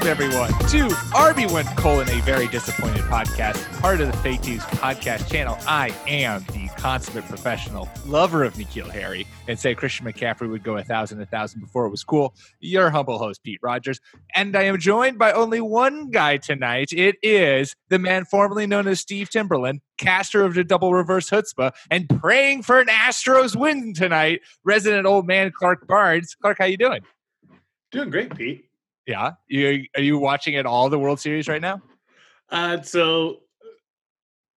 Welcome everyone to RB1 colon a very disappointed podcast, part of the Fake News podcast channel. I am the consummate professional lover of Nikhil Harry and say Christian McCaffrey would go a thousand a thousand before it was cool. Your humble host Pete Rogers, and I am joined by only one guy tonight. It is the man formerly known as Steve Timberland, caster of the double reverse chutzpah, and praying for an Astros win tonight. Resident old man Clark Barnes. Clark, how you doing? Doing great, Pete. Yeah, you are you watching it all the World Series right now? Uh, so,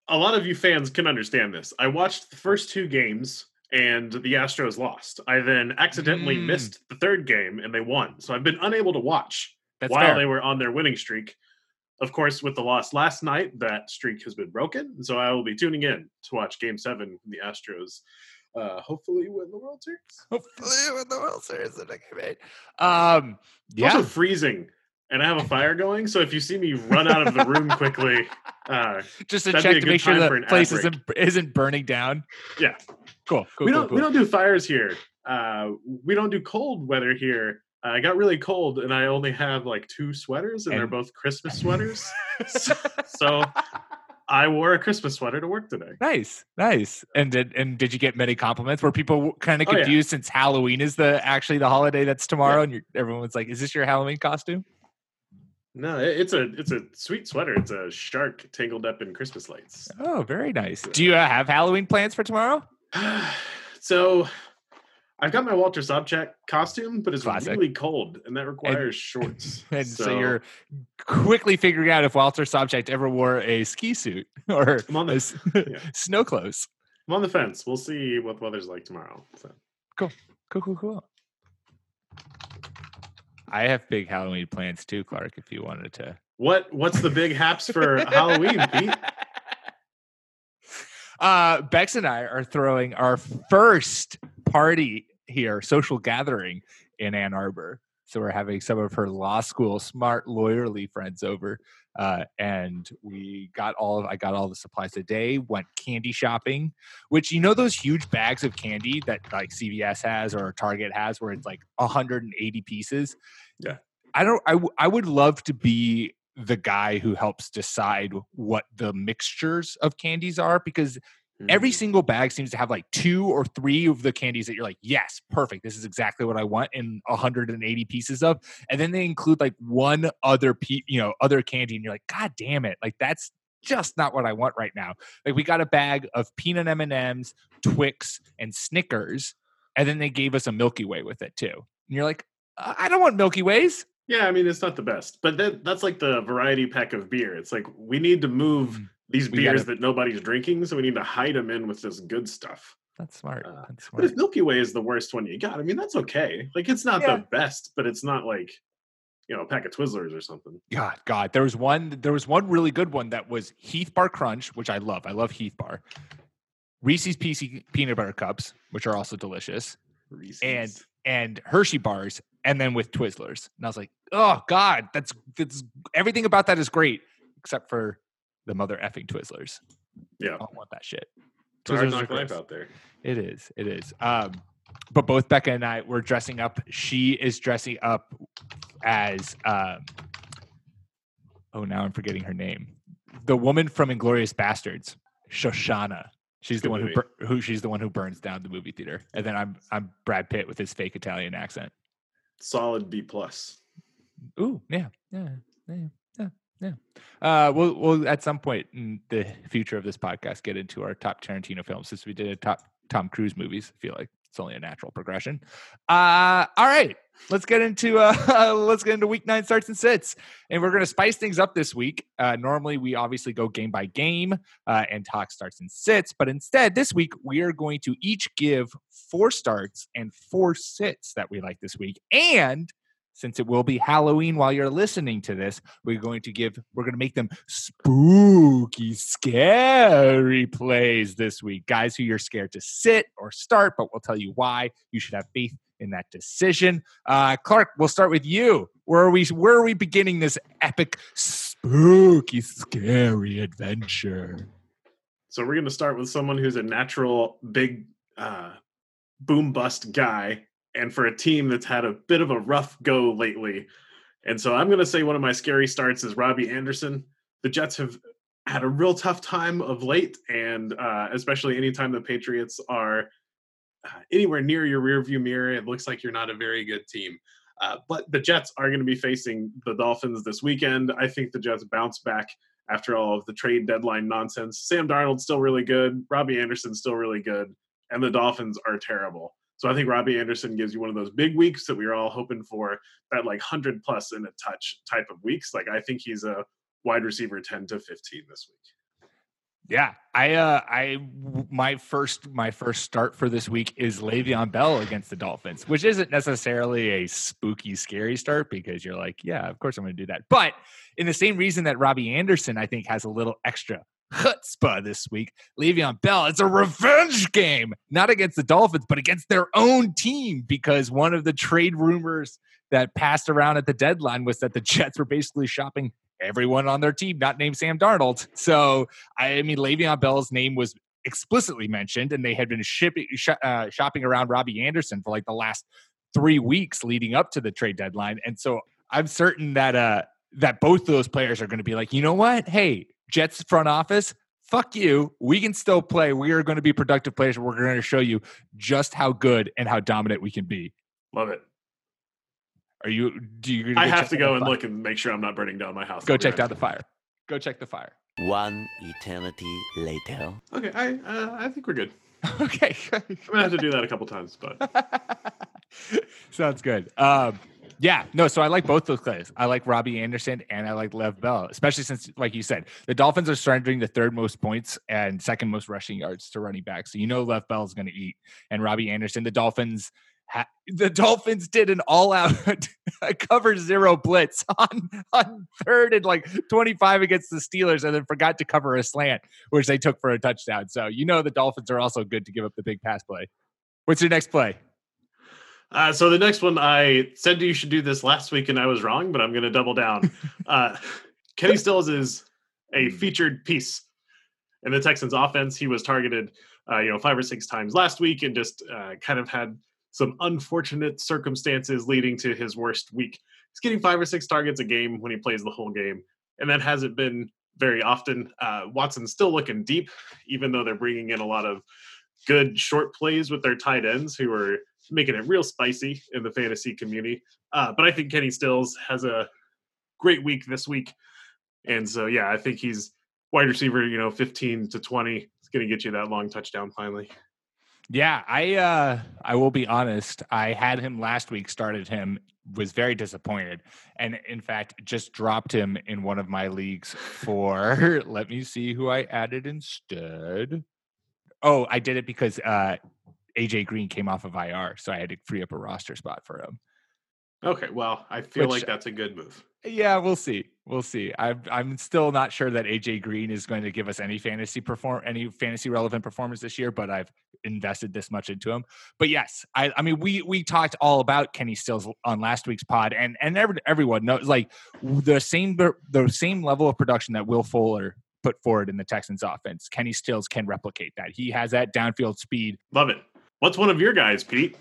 a lot of you fans can understand this. I watched the first two games and the Astros lost. I then accidentally Mm. missed the third game and they won. So, I've been unable to watch That's while fair. they were on their winning streak. Of course, with the loss last night, that streak has been broken. So, I will be tuning in to watch game seven the Astros. Uh, hopefully, win the World Series. Hopefully, win the World Series in a debate. Um, It's yeah, also freezing. And I have a fire going, so if you see me run out of the room quickly, uh, just to check to make sure the place isn't isn't burning down. yeah, Cool, cool, we cool, don't cool. we don't do fires here. Uh, we don't do cold weather here. Uh, I got really cold, and I only have like two sweaters, and, they're both Christmas sweaters. so, so I wore a Christmas sweater to work today. nice, nice. And did and did you get many compliments? Were people kind of Oh, yeah. confused since Halloween is the actually the holiday that's tomorrow, and you're, everyone was like, "Is this your Halloween costume?" No, it's a it's a sweet sweater. It's a shark tangled up in Christmas lights. Oh, very nice. Do you uh, have Halloween plans for tomorrow? so I've got my Walter Sobchak costume, but it's Classic. really cold, and that requires shorts. And so, you're quickly figuring out if Walter Sobchak ever wore a ski suit or the- yeah. snow clothes. I'm on the fence. We'll see what the weather's like tomorrow. So. Cool, cool, cool. I have big Halloween plans too, Clark. If you wanted to, What what's the big haps for Halloween, Pete? Uh, Bex and I are throwing our first party here, social gathering in Ann Arbor. So we're having some of her law school smart lawyerly friends over, uh, and we got all of I got all the supplies today. Went candy shopping, which you know those huge bags of candy that like CVS has or Target has, where it's like 180 pieces. Yeah. I don't. I, w- I would love to be the guy who helps decide what the mixtures of candies are because every Mm. single bag seems to have like two or three of the candies that you're like, yes, perfect. This is exactly what I want in 180 pieces of. And then they include like one other pe- you know, other candy, and you're like, God damn it. Like that's just not what I want right now. Like we got a bag of peanut M&Ms, Twix, and Snickers, and then they gave us a Milky Way with it too. And you're like, "Uh, I don't want Milky Ways. Yeah, I mean it's not the best, but that, that's like the variety pack of beer. It's like we need to move Mm, these we beers gotta- that nobody's drinking, so we need to hide them in with this good stuff. That's smart. Uh, That's But if. Milky Way is the worst one you got, I mean that's okay. Like it's not Yeah. the best, but it's not like you know a pack of Twizzlers or something. God, God, there was one. There was one really good one that was Heath Bar Crunch, which I love. I love Heath Bar. Reese's PC peanut butter cups, which are also delicious, Reese's. and and Hershey bars, and then with Twizzlers. And I was like, oh God, that's that's everything about that is great, except for the mother effing Twizzlers. yeah, I don't want that shit. Twizzlers are gross. out there. It is. It is. Um, but both Becca and I were dressing up. She is dressing up as um, oh now I'm forgetting her name. The woman from Inglourious Basterds, Shoshana. She's the one who, movie. who she's the one who burns down the movie theater. And then I'm I'm Brad Pitt with his fake Italian accent. Solid B plus. Ooh, yeah, yeah, yeah, yeah. Uh, we'll we'll at some point in the future of this podcast get into our top Tarantino films since we did a top Tom Cruise movies. I feel like It's only a natural progression. Uh, all right, let's get into uh, let's get into week nine starts and sits, and we're going to spice things up this week. Uh, normally, we obviously go game by game uh, and talk starts and sits, but instead, this week we are going to each give four starts and four sits that we like this week, and since it will be Halloween while you're listening to this, we're going to give, we're going to make them spooky, scary plays this week. Guys who you're scared to sit or start, but we'll tell you why you should have faith in that decision. Uh, Clark, we'll start with you. Where are we? Where are we beginning this epic, spooky, scary adventure? So we're going to start with someone who's a natural big uh, boom bust guy and for a team that's had a bit of a rough go lately. And so I'm going to say one of my scary starts is Robby Anderson. The Jets have had a real tough time of late, and uh, especially anytime the Patriots are uh, anywhere near your rearview mirror, it looks like you're not a very good team. Uh, but the Jets are going to be facing the Dolphins this weekend. I think the Jets bounce back after all of the trade deadline nonsense. Sam Darnold's still really good. Robby Anderson's still really good. And the Dolphins are terrible. So I think Robby Anderson gives you one of those big weeks that we were all hoping for, that like 100 plus in a touch type of weeks. Like I think he's a wide receiver 10 to 15 this week. Yeah, I, uh, I, my first, my first start for this week is Le'Veon Bell against the Dolphins, which isn't necessarily a spooky, scary start because you're like, yeah, of course I'm going to do that. But in the same reason that Robby Anderson, I think, has a little extra chutzpah this week. Le'Veon Bell, it's a revenge game, not against the Dolphins, but against their own team because one of the trade rumors that passed around at the deadline was that the Jets were basically shopping everyone on their team, not named Sam Darnold. So, I mean, Le'Veon Bell's name was explicitly mentioned, and they had been shipping, sh- uh, shopping around Robby Anderson for like the last three weeks leading up to the trade deadline. And so I'm certain that uh that both those players are going to be like, you know what? Hey, Jets front office, fuck you. We can still play. We are going to be productive players. We're going to show you just how good and how dominant we can be. Love it. Are you? Do you? I have to go and look and make sure I'm not burning down my house. Go check down the fire. Go check the fire. One eternity later. Okay, I uh, I think we're good. okay. I'm gonna have to do that a couple times, but sounds good. Um, yeah, no. So I like both those players. I like Robby Anderson and I like Lev Bell, especially since, like you said, the Dolphins are surrendering the third most points and second most rushing yards to running back. So you know Lev Bell is going to eat, and Robby Anderson. The Dolphins, ha- the Dolphins did an all-out cover zero blitz on on third and like twenty five against the Steelers, and then forgot to cover a slant, which they took for a touchdown. So you know the Dolphins are also good to give up the big pass play. What's your next play? Uh, so the next one, I said you should do this last week, and I was wrong, but I'm going to double down. Uh, Kenny Stills is a Hmm. featured piece in the Texans' offense. He was targeted, uh, you know, five or six times last week, and just uh, kind of had some unfortunate circumstances leading to his worst week. He's getting five or six targets a game when he plays the whole game, and that hasn't been very often. Uh, Watson's still looking deep, even though they're bringing in a lot of good short plays with their tight ends who are making it real spicy in the fantasy community. Uh, but I think Kenny Stills has a great week this week. And so, yeah, I think he's wide receiver, you know, 15 to 20. It's going to get you that long touchdown finally. Yeah, I uh I will be honest. I had him last week, started him, was very disappointed, and in fact just dropped him in one of my leagues for let me see who I added instead. Oh, I did it because uh AJ Green came off of IR, so I had to free up a roster spot for him. Okay. Well, I feel Which- like that's a good move. Yeah, we'll see. We'll see. I'm I'm still not sure that AJ Green is going to give us any fantasy perform any fantasy relevant performance this year, but I've invested this much into him. But yes, I I mean we we talked all about Kenny Stills on last week's pod, and and every, everyone knows like the same the same level of production that Will Fuller put forward in the Texans offense. Kenny Stills can replicate that. He has that downfield speed. Love it. What's one of your guys, Pete?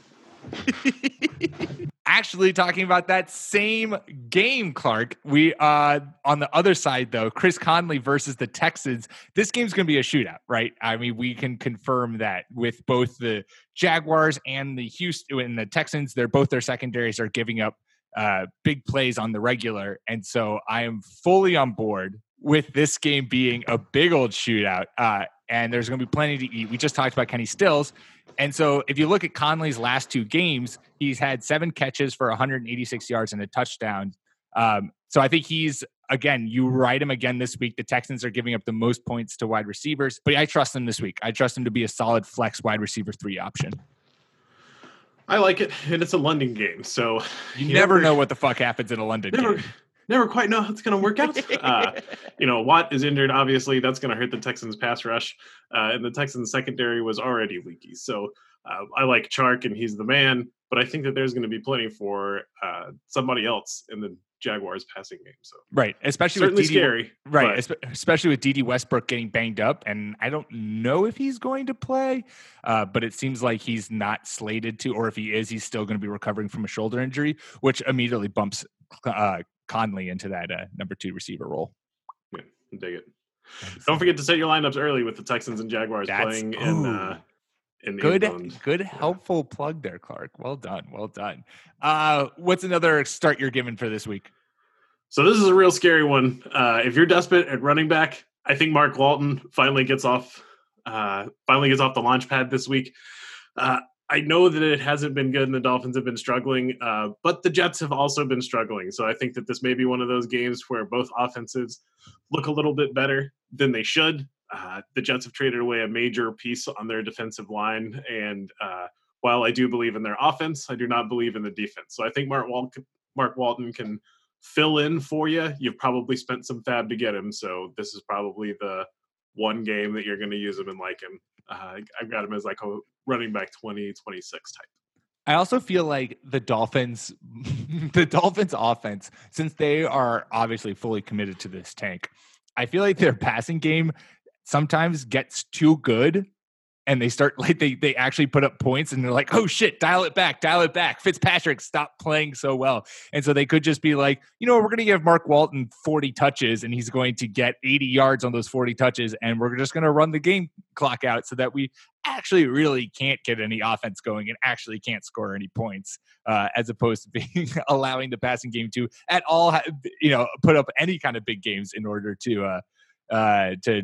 actually talking about that same game, Clark. We uh on the other side though, Chris Conley versus the Texans. This game's to be a shootout, right? I mean, we can confirm that with both the Jaguars and the Houston and the Texans. They're both their secondaries are giving up uh big plays on the regular, and so I am fully on board with this game being a big old shootout. Uh, and there's going to be plenty to eat. We just talked about Kenny Stills. And so if you look at Conley's last two games, he's had seven catches for 186 yards and a touchdown. Um, so I think he's again, you ride him again this week. The Texans are giving up the most points to wide receivers, but I trust him this week. I trust him to be a solid flex wide receiver three option. I like it, and it's a London game, so you, never, know what the fuck happens in a London never, game. Never quite know how it's going to work out. Uh, you know, Watt is injured. Obviously, that's going to hurt the Texans' pass rush, uh, and the Texans' secondary was already leaky. So uh, I like Chark, and he's the man. But I think that there's going to be plenty for uh, somebody else in the Jaguars passing game. So right, especially certainly with DD, scary, right? Especially with Dede Westbrook getting banged up, and I don't know if he's going to play, uh, but it seems like he's not slated to, or if he is, he's still going to be recovering from a shoulder injury, which immediately bumps uh, Conley into that uh, number two receiver role. Yeah, dig it. Don't forget to set your lineups early with the Texans and Jaguars That's, playing in. Uh, in good, England. good, helpful plug there, Clark. Well done, well done. Uh, what's another start you're giving for this week? So this is a real scary one. Uh, if you're desperate at running back, I think Mark Walton finally gets off, uh, finally gets off the launch pad this week. I know that it hasn't been good and the Dolphins have been struggling, uh, but the Jets have also been struggling. So I think that this may be one of those games where both offenses look a little bit better than they should. Uh, the Jets have traded away a major piece on their defensive line, and uh, while I do believe in their offense, I do not believe in the defense. So I think Mark, Mark Walton can fill in for you. You've probably spent some FAAB to get him, so this is probably the one game that you're going to use him and like him. Uh, I've got him as like a running back 20, 26 type. I also feel like the Dolphins, the Dolphins offense, since they are obviously fully committed to this tank, I feel like their passing game sometimes gets too good and they start like they they actually put up points and they're like oh shit dial it back dial it back. Fitzpatrick stop playing so well. And so they could just be like you know we're going to give mark walton 40 touches and he's going to get 80 yards on those 40 touches and we're just going to run the game clock out so that we actually really can't get any offense going and actually can't score any points uh, as opposed to being allowing the passing game to at all you know put up any kind of big games in order to uh, uh, to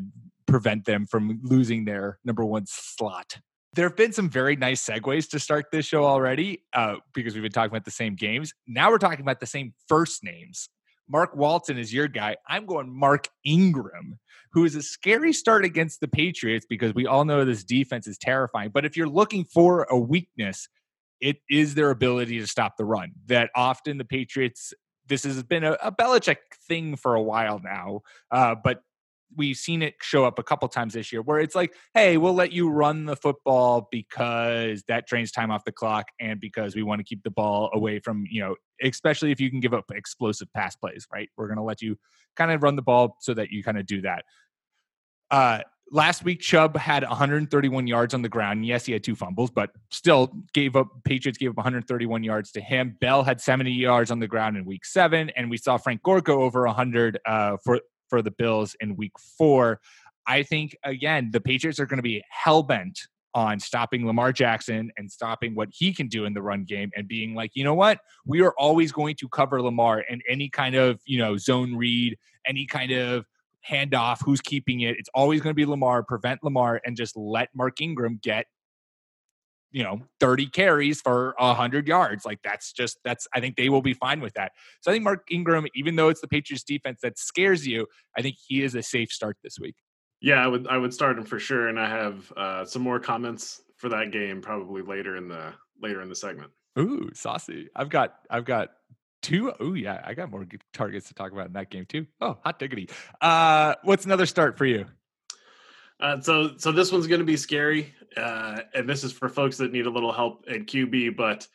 prevent them from losing their number one slot. There have been some very nice segues to start this show already uh, because we've been talking about the same games. Now we're talking about the same first names. Mark Walton is your guy. I'm going Mark Ingram, who is a scary start against the Patriots because we all know this defense is terrifying. But if you're looking for a weakness, it is their ability to stop the run. That often the Patriots, this has been a, a Belichick thing for a while now, uh, but we've seen it show up a couple times this year where it's like, hey, we'll let you run the football because that drains time off the clock and because we want to keep the ball away from, you know, especially if you can give up explosive pass plays, right? We're going to let you kind of run the ball so that you kind of do that. Uh, last week, Chubb had 131 yards on the ground. Yes, he had two fumbles, but still gave up. Patriots gave up 131 yards to him. Bell had 70 yards on the ground in week seven, and we saw Frank Gore go over 100 uh, for for the Bills in week four. I think, again, the Patriots are going to be hell bent on stopping Lamar Jackson and stopping what he can do in the run game and being like, you know what? We are always going to cover Lamar and any kind of, you know, zone read, any kind of handoff, who's keeping it. It's always going to be Lamar, prevent Lamar, and just let Mark Ingram get you know 30 carries for 100 yards like that's just that's i think they will be fine with that. So i think mark ingram even though it's the patriots defense that scares you i think he is a safe start this week. Yeah i would i would start him for sure and i have uh, some more comments for that game probably later in the later in the segment. Ooh saucy. I've got i've got two oh yeah i got more targets to talk about in that game too. Oh hot diggity. Uh what's another start for you uh, so so this one's going to be scary, uh, and this is for folks that need a little help at QB. But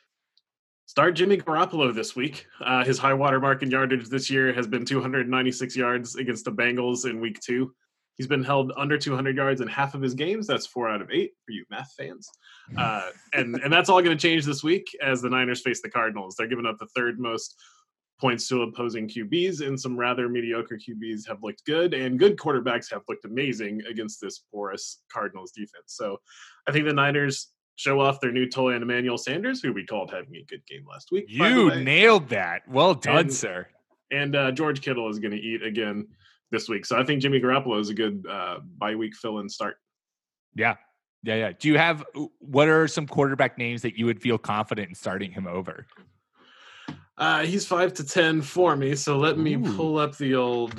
start Jimmy Garoppolo this week. Uh, his high water mark in yardage this year has been 296 yards against the Bengals in Week Two. He's been held under 200 yards in half of his games. That's four out of eight for you math fans, uh, and and that's all going to change this week as the Niners face the Cardinals. They're giving up the third most points to opposing QBs, and some rather mediocre QBs have looked good, and good quarterbacks have looked amazing against this porous Cardinals defense. So I think the Niners show off their new toy and Emmanuel Sanders, who we called having a good game last week. You nailed that. Well done, and, sir. And uh, George Kittle is going to eat again this week. So I think Jimmy Garoppolo is a good uh, bye week fill in start. Yeah, Yeah, yeah. Do you have what are some quarterback names that you would feel confident in starting him over? Uh, he's five to ten for me, so let me Ooh. pull up the old.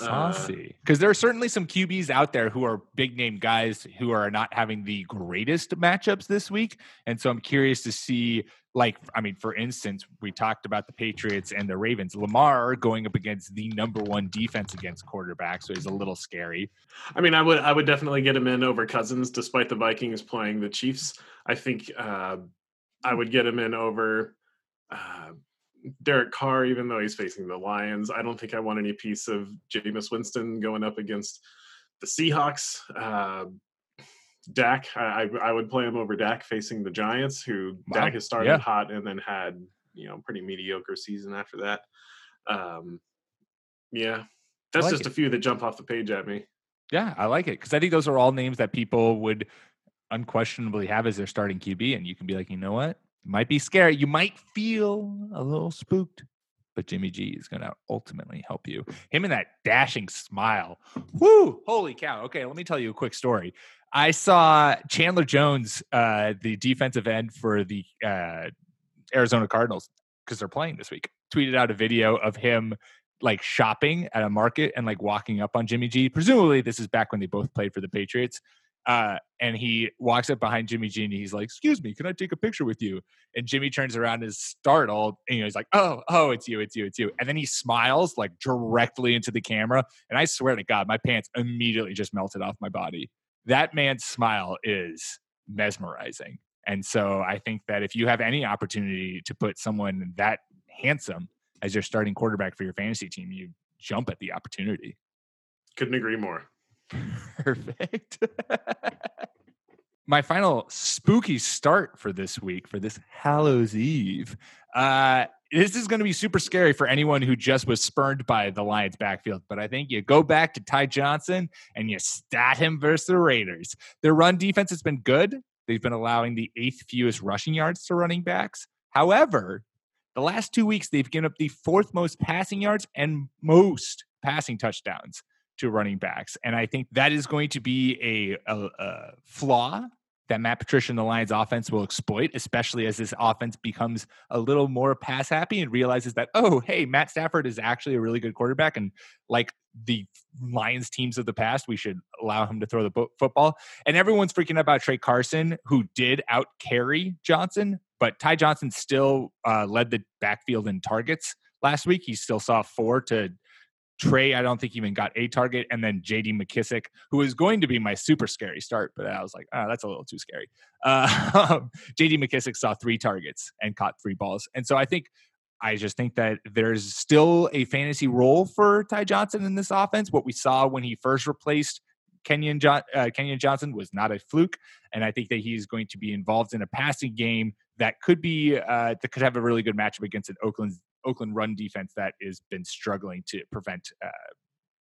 Uh, Saucy. Because there are certainly some QBs out there who are big name guys who are not having the greatest matchups this week. And so I'm curious to see, like, I mean, for instance, we talked about the Patriots and the Ravens. Lamar going up against the number one defense against quarterbacks, so he's a little scary. I mean, I would I would definitely get him in over Cousins, despite the Vikings playing the Chiefs. I think uh, I would get him in over uh, Derek Carr, even though he's facing the Lions. I don't think I want any piece of Jameis Winston going up against the Seahawks. Uh, Dak, I, I would play him over Dak facing the Giants, who Wow. Dak has started Yeah. hot and then had you know pretty mediocre season after that. Um, yeah, that's like just it. a few that jump off the page at me. Yeah, I like it because I think those are all names that people would unquestionably have as their starting QB, and you can be like, you know what, it might be scary. You might feel a little spooked, but Jimmy G is going to ultimately help you. Him and that dashing smile, whoo! Holy cow! Okay, let me tell you a quick story. I saw Chandler Jones, uh, the defensive end for the uh, Arizona Cardinals, because they're playing this week. Tweeted out a video of him like shopping at a market and like walking up on Jimmy G. Presumably, this is back when they both played for the Patriots. Uh, and he walks up behind Jimmy G and he's like, "Excuse me, can I take a picture with you?" And Jimmy turns around and is startled, and you know, he's like, "Oh, oh, it's you, it's you, it's you." And then he smiles like directly into the camera, and I swear to God, my pants immediately just melted off my body. That man's smile is mesmerizing, and so I think that if you have any opportunity to put someone that handsome as your starting quarterback for your fantasy team, you jump at the opportunity. Couldn't agree more. Perfect. My final spooky start for this week, for this Hallows Eve. Uh, this is going to be super scary for anyone who just was spurned by the Lions backfield. But I think you go back to Ty Johnson and you stat him versus the Raiders. Their run defense has been good. They've been allowing the eighth fewest rushing yards to running backs. However, the last two weeks, they've given up the fourth most passing yards and most passing touchdowns to running backs. And I think that is going to be a, a, a flaw that Matt Patricia and the Lions offense will exploit, especially as this offense becomes a little more pass happy and realizes that, oh, hey, Matt Stafford is actually a really good quarterback. And like the Lions teams of the past, we should allow him to throw the bo- football. And everyone's freaking out about Tra Carson, who did out carry Johnson, but Ty Johnson still uh, led the backfield in targets last week. He still saw four to Tra, I don't think even got a target, and then J.D. McKissic, who is going to be my super scary start, but I was like, oh, that's a little too scary. Uh, J.D. McKissic saw three targets and caught three balls, and so I think I just think that there's still a fantasy role for Ty Johnson in this offense. What we saw when he first replaced Kerryon, John, uh, Kerryon Johnson was not a fluke, and I think that he's going to be involved in a passing game that could be uh, that could have a really good matchup against an Oakland Oakland run defense that has been struggling to prevent uh,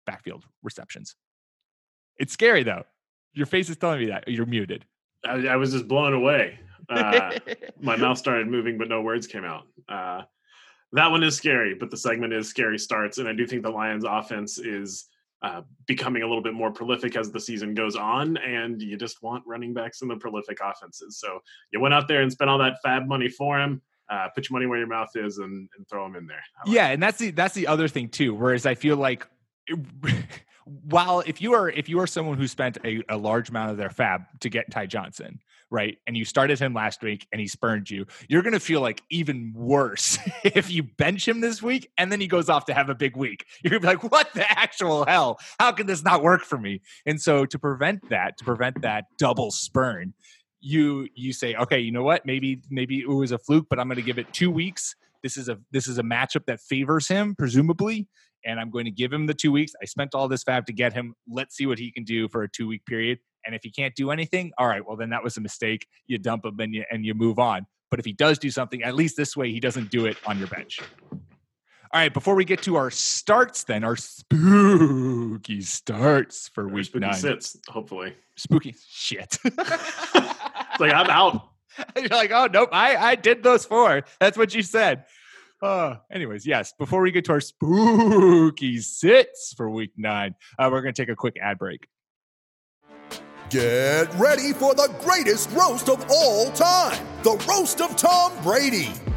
backfield receptions. It's scary though. Your face is telling me that you're muted. I, I was just blown away. Uh, my mouth started moving, but no words came out. Uh, that one is scary, but the segment is scary starts, and I do think the Lions' offense is uh, becoming a little bit more prolific as the season goes on, and you just want running backs in the prolific offenses. So you went out there and spent all that FAAB money for him. Uh, put your money where your mouth is and, and throw them in there. Like yeah, and that's the that's the other thing too. Whereas I feel like while if you are if you are someone who spent a, a large amount of their FAAB to get Ty Johnson, right, and you started him last week and he spurned you, you're gonna feel like even worse if you bench him this week and then he goes off to have a big week. You're gonna be like, what the actual hell? How can this not work for me? And so to prevent that, to prevent that double spurn, you you say, okay, you know what? Maybe maybe it was a fluke, but I'm going to give it two weeks. This is a this is a matchup that favors him, presumably, and I'm going to give him the two weeks. I spent all this FAAB to get him. Let's see what he can do for a two week period. And if he can't do anything, all right, well then that was a mistake. You dump him and you and you move on. But if he does do something, at least this way he doesn't do it on your bench. All right, before we get to our starts, then our spooky starts for Or week spooky nine. sits, hopefully. Spooky shit. It's like I'm out. You're like, oh nope, I I did those four. That's what you said. Uh, anyways, yes. Before we get to our spooky sits for week nine, uh, we're gonna take a quick ad break. Get ready for the greatest roast of all time the Roast of Tom Brady,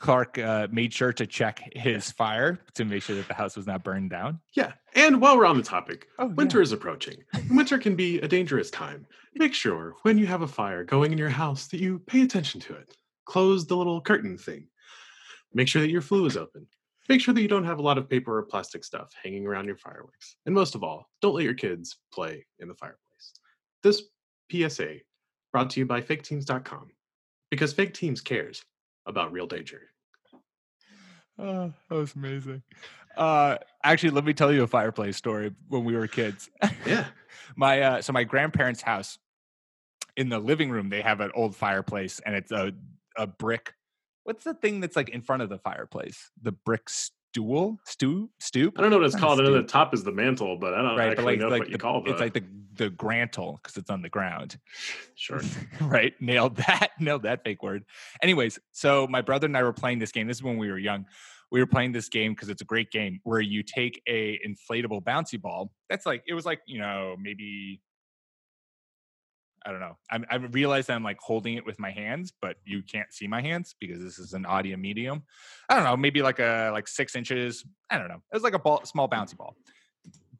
Clark uh, made sure to check his fire to make sure that the house was not burned down. Yeah. And while we're on the topic, Oh, winter yeah. is approaching. Winter can be a dangerous time. Make sure when you have a fire going in your house that you pay attention to it. Close the little curtain thing. Make sure that your flue is open. Make sure that you don't have a lot of paper or plastic stuff hanging around your fireworks. And most of all, don't let your kids play in the fireplace. This PSA brought to you by faketeams.com because Fake Teams cares about real danger. Oh, that was amazing. Uh, actually, let me tell you a fireplace story when we were kids. Yeah. my uh, so my grandparents' house in the living room they have an old fireplace and it's a a brick. What's the thing that's like in front of the fireplace? The brick stool, stew, stoop. I don't know what it's Not called. I know the top is the mantel, but I don't Right, actually like, know like what you call the. it's like the the grantle because it's on the ground. sure. right nailed that nailed that fake word anyways so my brother and i were playing this game this is when we were young we were playing this game because it's a great game where you take a inflatable bouncy ball that's like it was like you know maybe i don't know I'm, i realized that i'm like holding it with my hands but you can't see my hands because this is an audio medium i don't know maybe like a like six inches i don't know it was like a ball small bouncy ball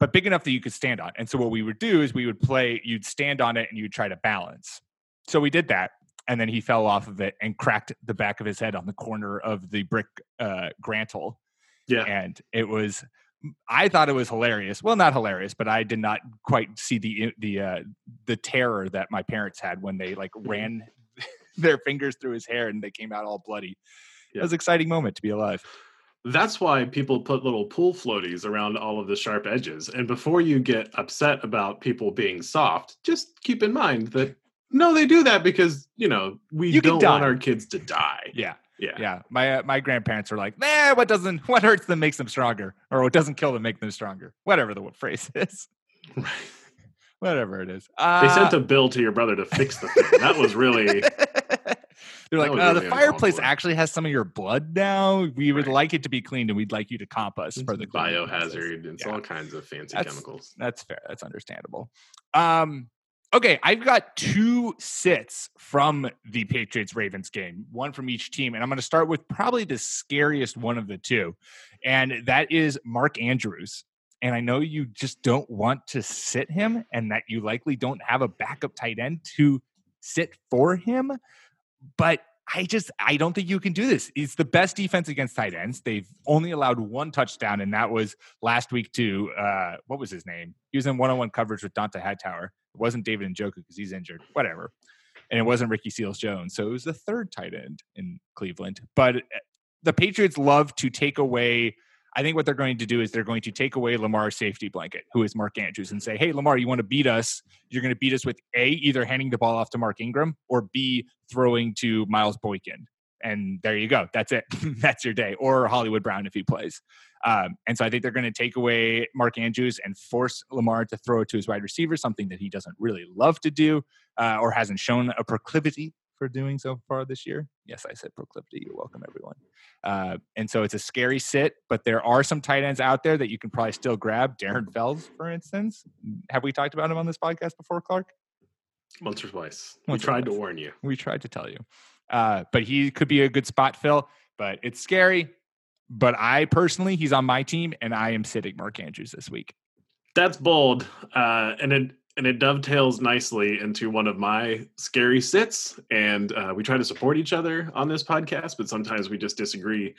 but big enough that you could stand on. And so what we would do is we would play, you'd stand on it and you'd try to balance. So we did that. And then he fell off of it and cracked the back of his head on the corner of the brick uh, grantle. Yeah. And it was, I thought it was hilarious. Well, not hilarious, but I did not quite see the the uh, the terror that my parents had when they like ran their fingers through his hair and they came out all bloody. It was an exciting moment to be alive. That's why people put little pool floaties around all of the sharp edges. And before you get upset about people being soft, just keep in mind that no, they do that because, you know, we You don't want our kids to die. Yeah. Yeah. Yeah, my uh, my grandparents were like, "Nah, what doesn't what hurts them makes them stronger, or what doesn't kill them make them stronger." Whatever the phrase is, whatever it is. Uh, They sent a bill to your brother to fix the thing. That was really They're like, uh, the really uncalled fireplace actually has some of your blood now. We would Right. like it to be cleaned, and we'd like you to comp us it's for the cleaning process." biohazard. It's Yeah. all kinds of fancy That's- chemicals. That's fair. That's understandable. Um, okay, I've got two sits from the Patriots Ravens game, one from each team, and I'm going to start with probably the scariest one of the two, and that is Mark Andrews. And I know you just don't want to sit him, and that you likely don't have a backup tight end to sit for him, but I just I don't think you can do this. It's the best defense against tight ends. They've only allowed one touchdown, and that was last week to uh, what was his name? He was in one-on-one coverage with Dont'a Hightower. It wasn't David and Njoku because he's injured. Whatever. And it wasn't Ricky Seals Jones. So it was the third tight end in Cleveland. But uh, the Patriots love to take away. I think what they're going to do is they're going to take away Lamar's safety blanket, who is Mark Andrews, and say, "Hey, Lamar, you want to beat us? You're going to beat us with a either handing the ball off to Mark Ingram or b throwing to Miles Boykin." And there you go. That's it. That's your day. Or Hollywood Brown if he plays. Um, and so I think they're going to take away Mark Andrews and force Lamar to throw it to his wide receiver, something that he doesn't really love to do uh, or hasn't shown a proclivity for doing so far this year. Yes, I said proclivity. You're welcome, everyone. Uh, and so it's a scary sit, but there are some tight ends out there that you can probably still grab. Darren Fells, for instance. Have we talked about him on this podcast before, Clark? Once or twice. Once we tried twice. to warn you. We tried to tell you. Uh, but he could be a good spot fill, but it's scary. But I personally, he's on my team, and I am sitting Mark Andrews this week. That's bold. Uh, and it and it dovetails nicely into one of my scary sits. And uh, we try to support each other on this podcast, but sometimes we just disagree.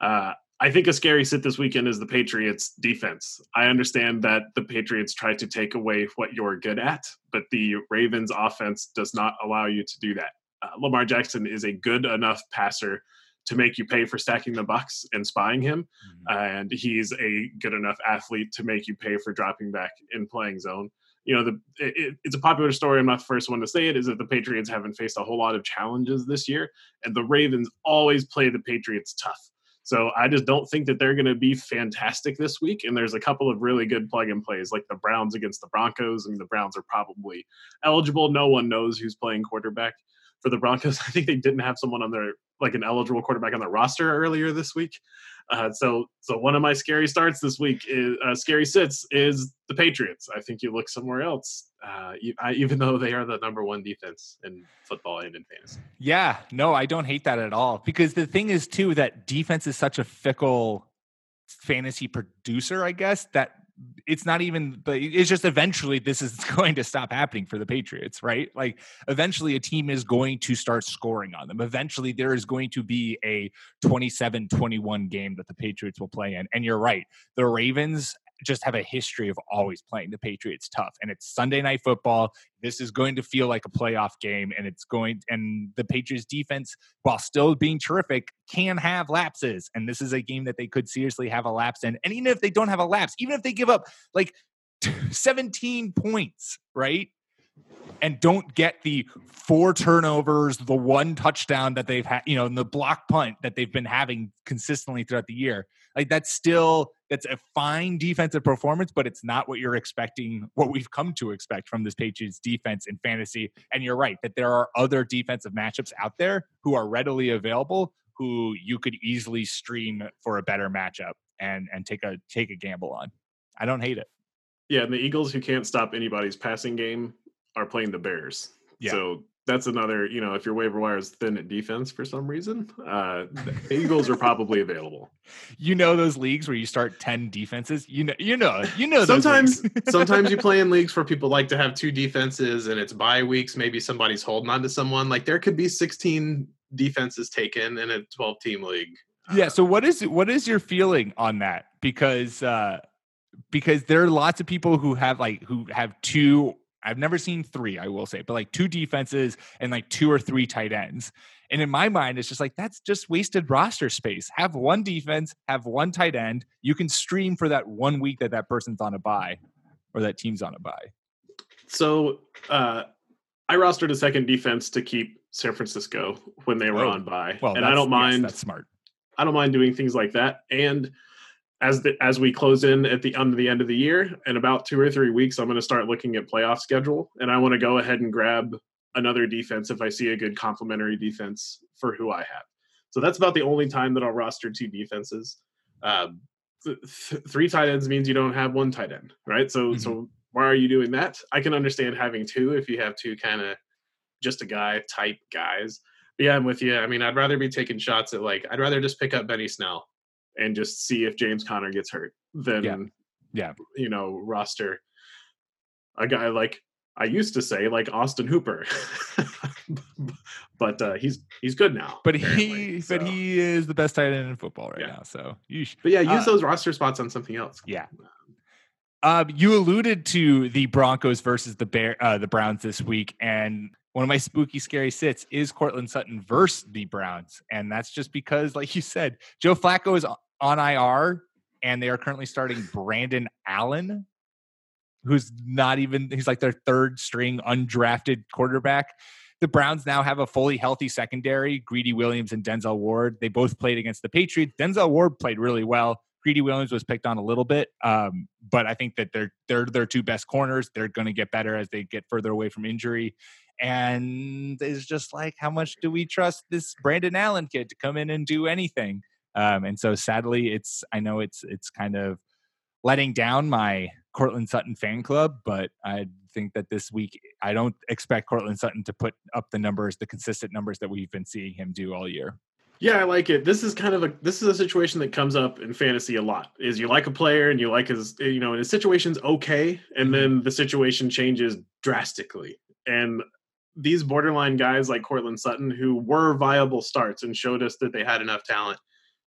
Uh, I think a scary sit this weekend is the Patriots defense. I understand that the Patriots try to take away what you're good at, but the Ravens offense does not allow you to do that. Uh, Lamar Jackson is a good enough passer to make you pay for stacking the box and spying him, Mm-hmm. and he's a good enough athlete to make you pay for dropping back and playing zone. You know, the it, it's a popular story. I'm not the first one to say it. Is that the Patriots haven't faced a whole lot of challenges this year, and the Ravens always play the Patriots tough. So I just don't think that they're going to be fantastic this week. And there's a couple of really good plug and plays, like the Browns against the Broncos. I mean, the Browns are probably eligible. No one knows who's playing quarterback for the Broncos. I think they didn't have someone on their like an eligible quarterback on their roster earlier this week. Uh, so, so one of my scary starts this week is uh, scary sits is the Patriots. I think you look somewhere else, uh, you, I, even though they are the number one defense in football and in fantasy. Yeah, no, I don't hate that at all because the thing is too that defense is such a fickle fantasy producer, I guess, that it's not even but it's just eventually this is going to stop happening for the Patriots, right? Like eventually a team is going to start scoring on them. Eventually there is going to be a 27-21 game that the Patriots will play in. And you're right. The Ravens just have a history of always playing the Patriots tough. And it's Sunday night football. This is going to feel like a playoff game. And it's going, and the Patriots defense, while still being terrific, can have lapses. And this is a game that they could seriously have a lapse in. And even if they don't have a lapse, even if they give up like 17 points, right? and don't get the four turnovers, the one touchdown that they've had, you know, and the block punt that they've been having consistently throughout the year. Like that's still that's a fine defensive performance, but it's not what you're expecting, what we've come to expect from this Patriots defense in fantasy. And you're right that there are other defensive matchups out there who are readily available who you could easily stream for a better matchup and and take a take a gamble on. I don't hate it. Yeah, and the Eagles who can't stop anybody's passing game are playing the Bears. Yeah. So that's another, you know, if your waiver wire is thin at defense for some reason, uh, the Eagles are probably available. You know those leagues where you start 10 defenses? You know, you know, you know Sometimes, sometimes you play in leagues where people like to have two defenses and it's bye weeks. Maybe somebody's holding on to someone. Like there could be 16 defenses taken in a 12 team league. yeah. So what is what is your feeling on that? Because uh because there are lots of people who have like who have two I've never seen three, I will say, but like two defenses and like two or three tight ends. And in my mind, it's just like that's just wasted roster space. Have one defense, have one tight end. You can stream for that one week that that person's on a bye or that team's on a bye. So uh, I rostered a second defense to keep San Francisco when they were Oh, on bye, Well, and I don't yes, mind. that's smart. I don't mind doing things like that. And as the as we close in at the under the end of the year, in about two or three weeks, I'm going to start looking at playoff schedule, and I want to go ahead and grab another defense if I see a good complementary defense for who I have. So that's about the only time that I'll roster two defenses. Um, th- th- three tight ends means you don't have one tight end, right? So Mhm. so why are you doing that? I can understand having two if you have two kind of just a guy type guys. But yeah, I'm with you. I mean, I'd rather be taking shots at like I'd rather just pick up Benny Snell and just see if James Conner gets hurt than Yeah. you know roster a guy like I used to say like Austin Hooper, but uh, he's he's good now. But he, so. but he is the best tight end in football right Yeah. now. So you, But yeah, use uh, those roster spots on something else. yeah. Um, you alluded to the Broncos versus the Bear, uh, the Browns this week, and one of my spooky, scary sits is Courtland Sutton versus the Browns, and that's just because, like you said, Joe Flacco is on IR, and they are currently starting Brandon Allen, who's not even he's like their third string undrafted quarterback. The Browns now have a fully healthy secondary, Greedy Williams and Denzel Ward. They both played against the Patriots. Denzel Ward played really well. Greedy Williams was picked on a little bit, um, but I think that they're they're their two best corners. They're going to get better as they get further away from injury. And it's just like, how much do we trust this Brandon Allen kid to come in and do anything? Um, and so, sadly, it's I know it's it's kind of letting down my Courtland Sutton fan club, but I think that this week I don't expect Courtland Sutton to put up the numbers, the consistent numbers that we've been seeing him do all year. Yeah, I like it. This is kind of a this is a situation that comes up in fantasy a lot. Is you like a player and you like his you know, and his situation's okay, and then the situation changes drastically. And these borderline guys like Courtland Sutton, who were viable starts and showed us that they had enough talent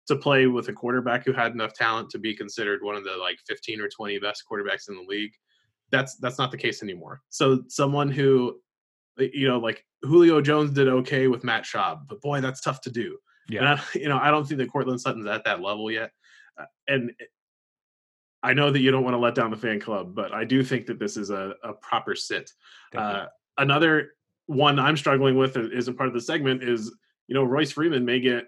to play with a quarterback who had enough talent to be considered one of the like 15 or 20 best quarterbacks in the league. That's that's not the case anymore. So someone who you know, like Julio Jones did okay with Matt Schaub, but boy, that's tough to do. Yeah. And I, you know, I don't think that Courtland Sutton's at that level yet. Uh, and I know that you don't want to let down the fan club, but I do think that this is a, a proper sit. Uh, another one I'm struggling with isn't part of the segment is, you know, Royce Freeman may get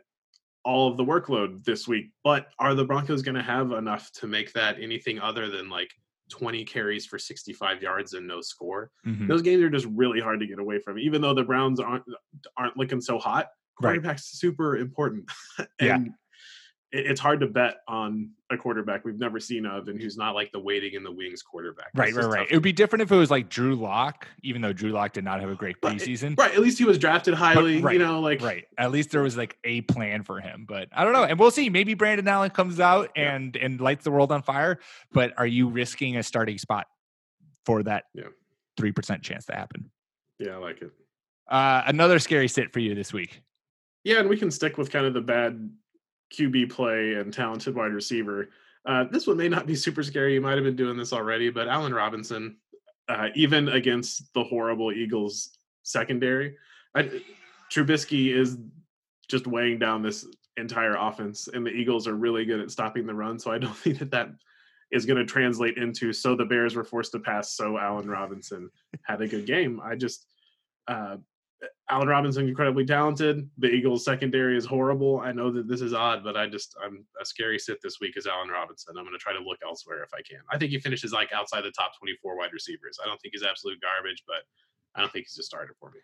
all of the workload this week, but are the Broncos going to have enough to make that anything other than like 20 carries for 65 yards and no score? Mhm. Those games are just really hard to get away from, even though the Browns aren't aren't looking so hot. Right. Quarterback's super important, Yeah. and it- it's hard to bet on a quarterback we've never seen of and who's not like the waiting in the wings quarterback. Right, right, right. It would be different if it was like Drew Lock, even though Drew Lock did not have a great But- preseason. Right, at least he was drafted highly. right, you know, like Right. At least there was like a plan for him. But I don't know. And we'll see. Maybe Brandon Allen comes out Yeah. and and lights the world on fire. But are you risking a starting spot for that Yeah. three percent chance to happen? yeah, I like it. Uh, another scary sit for you this week. Yeah, and we can stick with kind of the bad QB play and talented wide receiver. Uh, this one may not be super scary. You might have been doing this already, but Allen Robinson, uh, even against the horrible Eagles secondary, I, Trubisky is just weighing down this entire offense, and the Eagles are really good at stopping the run. So I don't think that that is going to translate into so the Bears were forced to pass, so Allen Robinson had a good game. I just uh, Allen Robinson incredibly talented. The Eagles secondary is horrible. I know that this is odd, but I just I'm a scary sit this week is Allen Robinson. I'm going to try to look elsewhere if I can. I think he finishes like outside the top 24 wide receivers. I don't think he's absolute garbage, but I don't think he's a starter for me.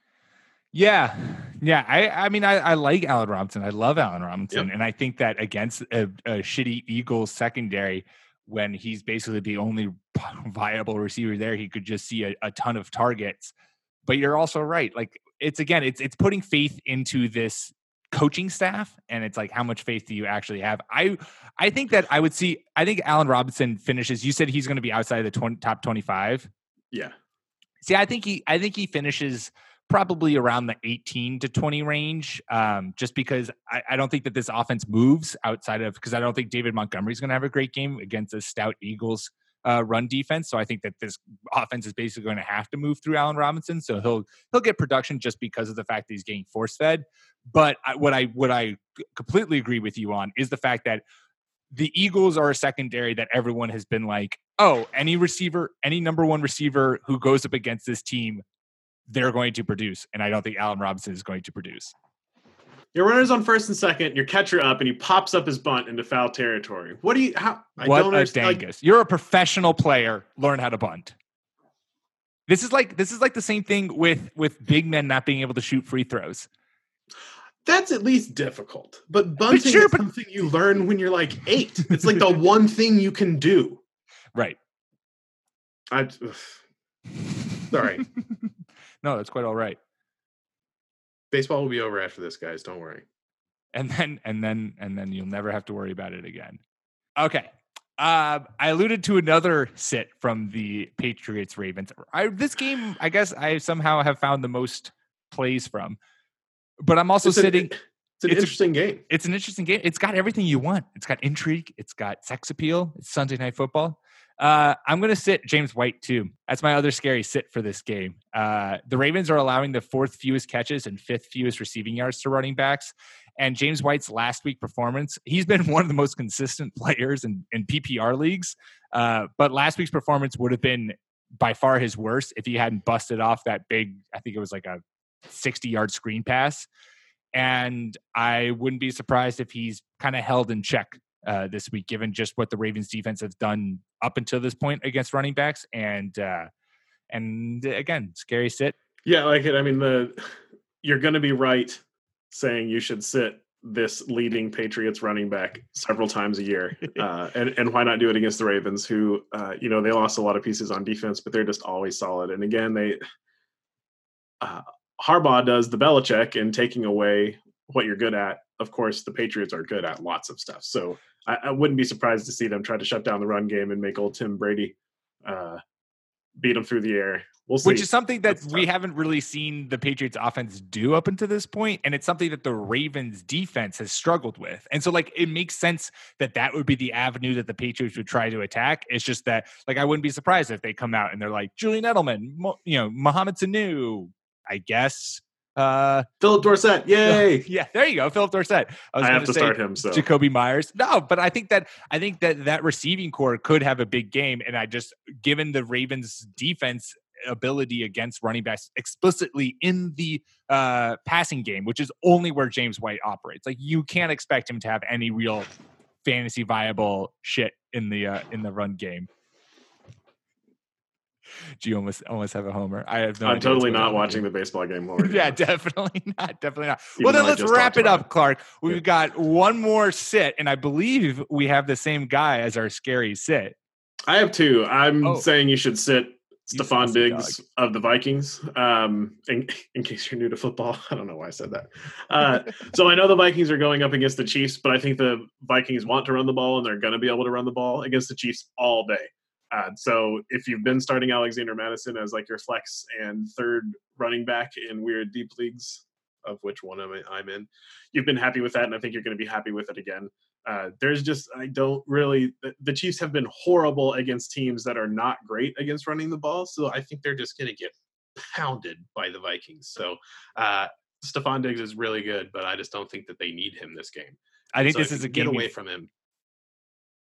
Yeah, yeah. I, I mean, I, I like Allen Robinson. I love Allen Robinson, Yep. and I think that against a, a shitty Eagles secondary, when he's basically the only viable receiver there, he could just see a, a ton of targets. But you're also right. Like it's again, it's it's putting faith into this coaching staff, and it's like how much faith do you actually have? I I think that I would see. I think Allen Robinson finishes. You said he's going to be outside the 20, top twenty five. Yeah. See, I think he I think he finishes probably around the 18 to 20 range. Um, just because I, I don't think that this offense moves outside of because I don't think David Montgomery's gonna have a great game against a stout Eagles uh, run defense. So I think that this offense is basically going to have to move through Allen Robinson. So he'll he'll get production just because of the fact that he's getting force fed. But I, what I what I completely agree with you on is the fact that the Eagles are a secondary that everyone has been like, oh, any receiver, any number one receiver who goes up against this team, they're going to produce. And I don't think Allen Robinson is going to produce. Your runner's on first and second, your catcher up, and he pops up his bunt into foul territory. What do you how I what don't a understand like, dangus. You're a professional player. Learn how to bunt. This is like this is like the same thing with with big men not being able to shoot free throws. that's at least difficult. But bunting sure, is but- something you learn when you're like eight. It's like the one thing you can do. Right. I ugh. sorry. no, that's quite all right. Baseball will be over after this, guys. Don't worry. and then and then and then you'll never have to worry about it again. Okay. Uh, I alluded to another sit from the Patriots Ravens. I, this game, I guess, I somehow have found the most plays from, but I'm also It's an- sitting. it's an it's a- interesting game. It's an interesting game. It's got everything you want. It's got intrigue. It's got sex appeal. It's Sunday night football. Uh, I'm going to sit James White too. That's my other scary sit for this game. Uh, the Ravens are allowing the fourth fewest catches and fifth fewest receiving yards to running backs. And James White's last week performance, he's been one of the most consistent players in, in PPR leagues. Uh, but last week's performance would have been by far his worst if he hadn't busted off that big, I think it was like a 60 yard screen pass. And I wouldn't be surprised if he's kind of held in check uh, this week, given just what the Ravens defense has done up until this point against running backs. And uh, and again, scary sit. Yeah, like it. I mean, the you're going to be right saying you should sit this leading Patriots running back several times a year, uh, and and why not do it against the Ravens, who uh, you know they lost a lot of pieces on defense, but they're just always solid. And again, they uh, Harbaugh does the Belichick and taking away what you're good at of course, the Patriots are good at lots of stuff. So I, I wouldn't be surprised to see them try to shut down the run game and make old Tom Brady uh, beat them through the air. We'll see. Which is something that That's we tough. haven't really seen the Patriots offense do up until this point, and it's something that the Ravens defense has struggled with. And so, like, it makes sense that that would be the avenue that the Patriots would try to attack. It's just that, like, I wouldn't be surprised if they come out and they're like Julian Edelman, Mo- you know, Mohamed Sanu, I guess. Uh, Phillip Dorsett. Yay! yeah, there you go, Phillip Dorsett. I, was have to say start him. So Jakobi Meyers. No, but I think that I think that that receiving corps could have a big game, and I just given the Ravens' defense ability against running backs explicitly in the uh, passing game, which is only where James White operates. Like you can't expect him to have any real fantasy viable shit in the uh, in the run game. Do you almost almost have a homer? I have no. I'm totally not watching the baseball game. Over yeah, definitely not. Definitely not. Even well, then let's wrap it up, it. Clark. We've Yeah. got one more sit, and I believe we have the same guy as our scary sit. I have two. I'm Oh. saying you should sit saucy Diggs of the Vikings. Um, in, in case you're new to football, I don't know why I said that. Uh, so I know the Vikings are going up against the Chiefs, but I think the Vikings want to run the ball and they're going to be able to run the ball against the Chiefs all day. Uh, so if you've been starting Alexander Mattison as like your flex and third running back in weird deep leagues, of which one I'm in, you've been happy with that, and I think you're going to be happy with it again. Uh, there's just I don't really the, the Chiefs have been horrible against teams that are not great against running the ball, so I think they're just going to get pounded by the Vikings. So uh, Stefon Diggs is really good, but I just don't think that they need him this game. I think So this is a get game. away from him.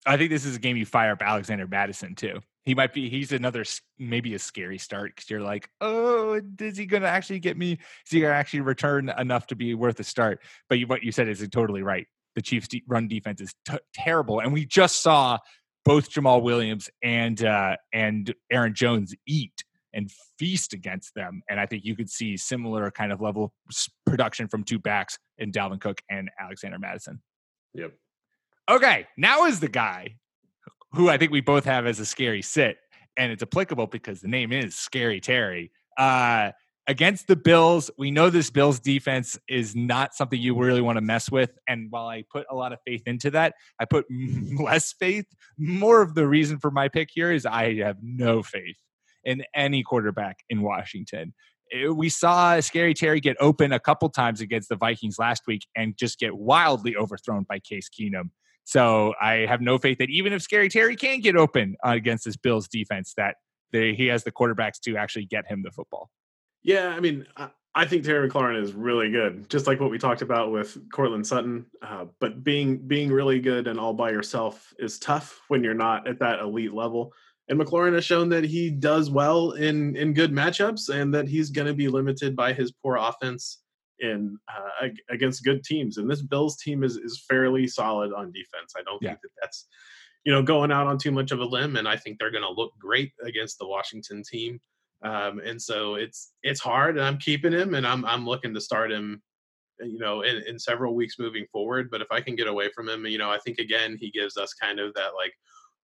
I think this is a game you fire up Alexander Mattison too. He might be. He's another maybe a scary start because you're like, oh, is he going to actually get me? Is he going to actually return enough to be worth a start? But you, what you said is totally right. The Chiefs' run defense is t- terrible, and we just saw both Jamaal Williams and uh, and Aaron Jones eat and feast against them. And I think you could see similar kind of level production from two backs in Dalvin Cook and Alexander Mattison. Yep. Okay, now is the guy who I think we both have as a scary sit, and it's applicable because the name is Scary Terry. Uh, against the Bills, we know this Bills defense is not something you really want to mess with. And while I put a lot of faith into that, I put less faith. More of the reason for my pick here is I have no faith in any quarterback in Washington. Eh, We saw Scary Terry get open a couple times against the Vikings last week and just get wildly overthrown by Case Keenum. So I have no faith that even if Scary Terry can get open against this Bills defense, that they, he has the quarterbacks to actually get him the football. Yeah, I mean, I, I think Terry McLaurin is really good, just like what we talked about with Courtland Sutton. Uh, but being being really good and all by yourself is tough when you're not at that elite level. And McLaurin has shown that he does well in in good matchups, and that he's going to be limited by his poor offense in uh, against good teams. And this Bills team is is fairly solid on defense. I don't Yeah. think that that's you know going out on too much of a limb, and I think they're going to look great against the Washington team. Um, and so it's it's hard, and I'm keeping him, and I'm I'm looking to start him, you know, in, in several weeks moving forward. But if I can get away from him, you know, I think again he gives us kind of that like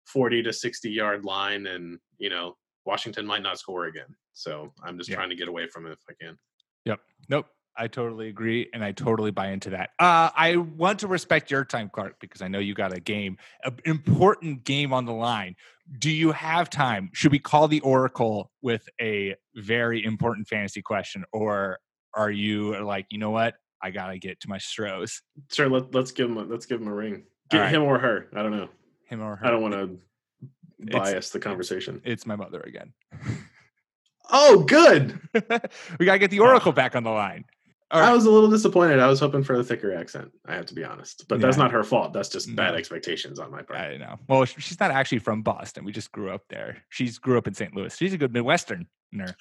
40 to 60 yard line, and you know, Washington might not score again. So I'm just Yeah. trying to get away from him if I can. Yep. Nope. I totally agree, and I totally buy into that. Uh, I want to respect your time, Clark, because I know you got a game, an important game on the line. Do you have time? Should we call the Oracle with a very important fantasy question, or are you like, you know what? I gotta get to my Stros, Sure, let, let's give him a, let's give him a ring. Get right. him or her. I don't know. him or her. I don't want to It's- bias the conversation. It's my mother again. Oh, good. we gotta get the Oracle back on the line. All I was a little disappointed. I was hoping for a thicker accent. I have to be honest, but that's not her fault. That's just bad No. expectations on my part. I know. Well, she's not actually from Boston. We just grew up there. She's grew up in St. Louis. She's a good Midwesterner.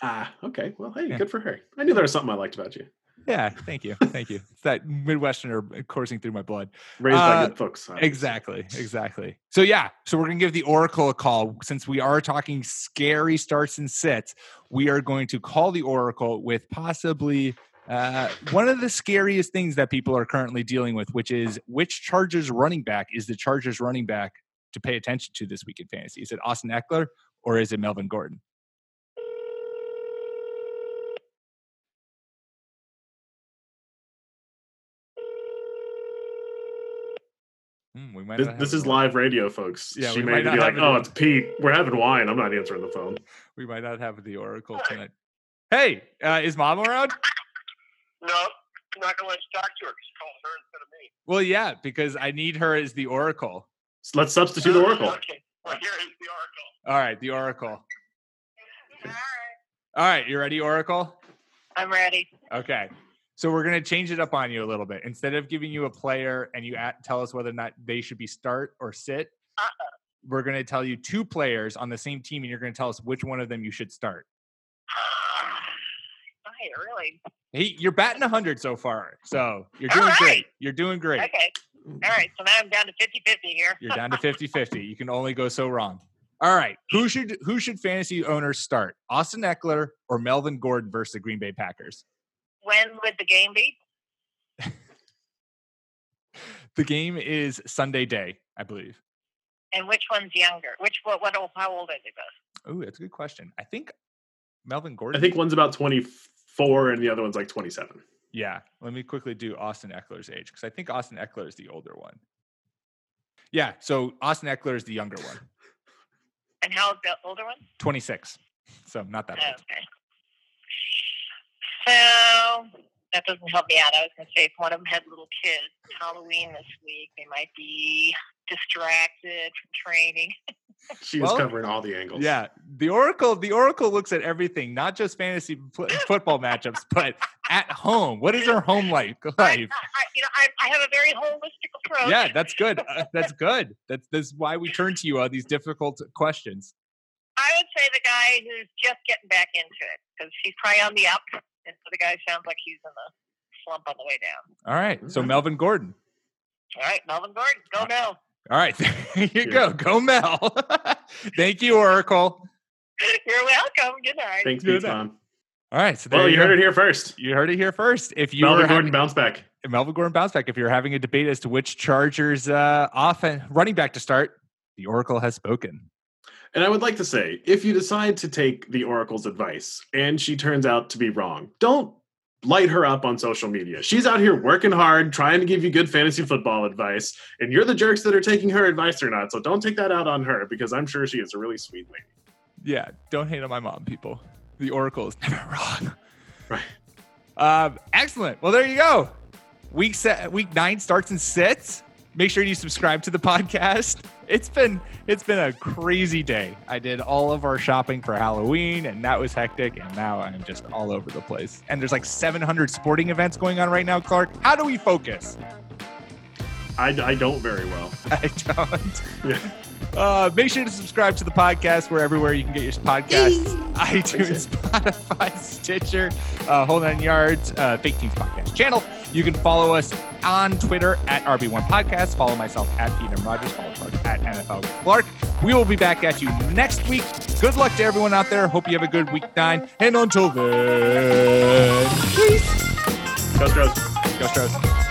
Ah, okay. Well, hey, Yeah. good for her. I knew there was something I liked about you. Yeah, thank you, thank you. It's that Midwesterner coursing through my blood. Raised by Uh, good folks. obviously. Exactly, exactly. So yeah, so we're gonna give the Oracle a call since we are talking scary starts and sits. We are going to call the Oracle with possibly uh, one of the scariest things that people are currently dealing with, which is which Chargers running back is the Chargers running back to pay attention to this week in fantasy? Is it Austin Ekeler or is it Melvin Gordon? Hmm, we might This, this is live radio, folks. Yeah, she may might be like, "Oh, it's Pete. We're having wine. I'm not answering the phone." We might not have the oracle tonight. Hey, uh, is mom around? No, I'm not gonna let you talk to her. 'cause you called her instead of me. Well, yeah, because I need her as the oracle. So let's substitute the oracle. Okay. Well, here is the oracle. All right, the oracle. All right. All right, you ready, oracle? I'm ready. Okay. So we're going to change it up on you a little bit. Instead of giving you a player and you at, tell us whether or not they should be start or sit, Uh-uh. we're going to tell you two players on the same team and you're going to tell us which one of them you should start. Hi, really? Hey, you're batting 100 so far. So you're doing right. great. You're doing great. Okay. All right. So now I'm down to 50 50 here. You're down to 50-50. You can only go so wrong. All right. Who should who should fantasy owners start? Austin Ekeler or Melvin Gordon versus the Green Bay Packers? when would the game be? The game is Sunday day, I believe. And which one's younger? Which what? What? How old are they both? Oh, that's a good question. I think Melvin Gordon. I think one's about 24 and the other one's like 27. Yeah. Let me quickly do Austin Ekeler's age because I think Austin Ekeler is the older one. Yeah. So Austin Ekeler is the younger one, And how's the older one? 26. So not that old. Okay. So that doesn't help me out. I was going to say if one of them had little kids, Halloween this week, they might be distracted from training. She Well, is covering all the angles. Yeah. The Oracle, the Oracle looks at everything, not just fantasy fo- football matchups, but at home. What is our home life? I, life? I, you know, I, I have a very holistic approach. Yeah, that's good. Uh, that's good. That's that's why we turn to you on these difficult questions. I would say the guy who's just getting back into it because he's probably on the up, and so the guy sounds like he's in the slump on the way down. All right. So Melvin Gordon. All right, Melvin Gordon, go Mel. All right. There you Yeah. go. Go Mel. Thank you, Oracle. You're welcome. Good night. Thanks, Good Pete night. Tom. All right. So there Well, you go. heard it here first. You heard it here first. If you Melvin Gordon having, bounce back. Melvin Gordon bounce back, if you're having a debate as to which Chargers uh, offense running back to start, the Oracle has spoken. And I would like to say, if you decide to take the Oracle's advice and she turns out to be wrong, don't light her up on social media. She's out here working hard, trying to give you good fantasy football advice, and you're the jerks that are taking her advice or not. So don't take that out on her because I'm sure she is a really sweet lady. Yeah, don't hate on my mom, people. The Oracle is never wrong. Right. Um, excellent. Well, there you go. Week set, week nine starts and sits. Make sure you subscribe to the podcast. It's been it's been a crazy day. I did all of our shopping for Halloween, and that was hectic. And now I'm just all over the place. And there's like 700 sporting events going on right now, Clark. How do we focus? I, I don't very well. I don't. Yeah. Uh, make sure to subscribe to the podcast. We're everywhere you can get your podcasts iTunes, Spotify, Stitcher, uh, Hold On Yards, uh, Fake Teams Podcast channel. You can follow us on Twitter at RB1 Podcast. Follow myself at Peter Rogers. Follow Clark at NFL Clark. We will be back at you next week. Good luck to everyone out there. Hope you have a good week nine. And until then, peace. Go Stros. Go Stros.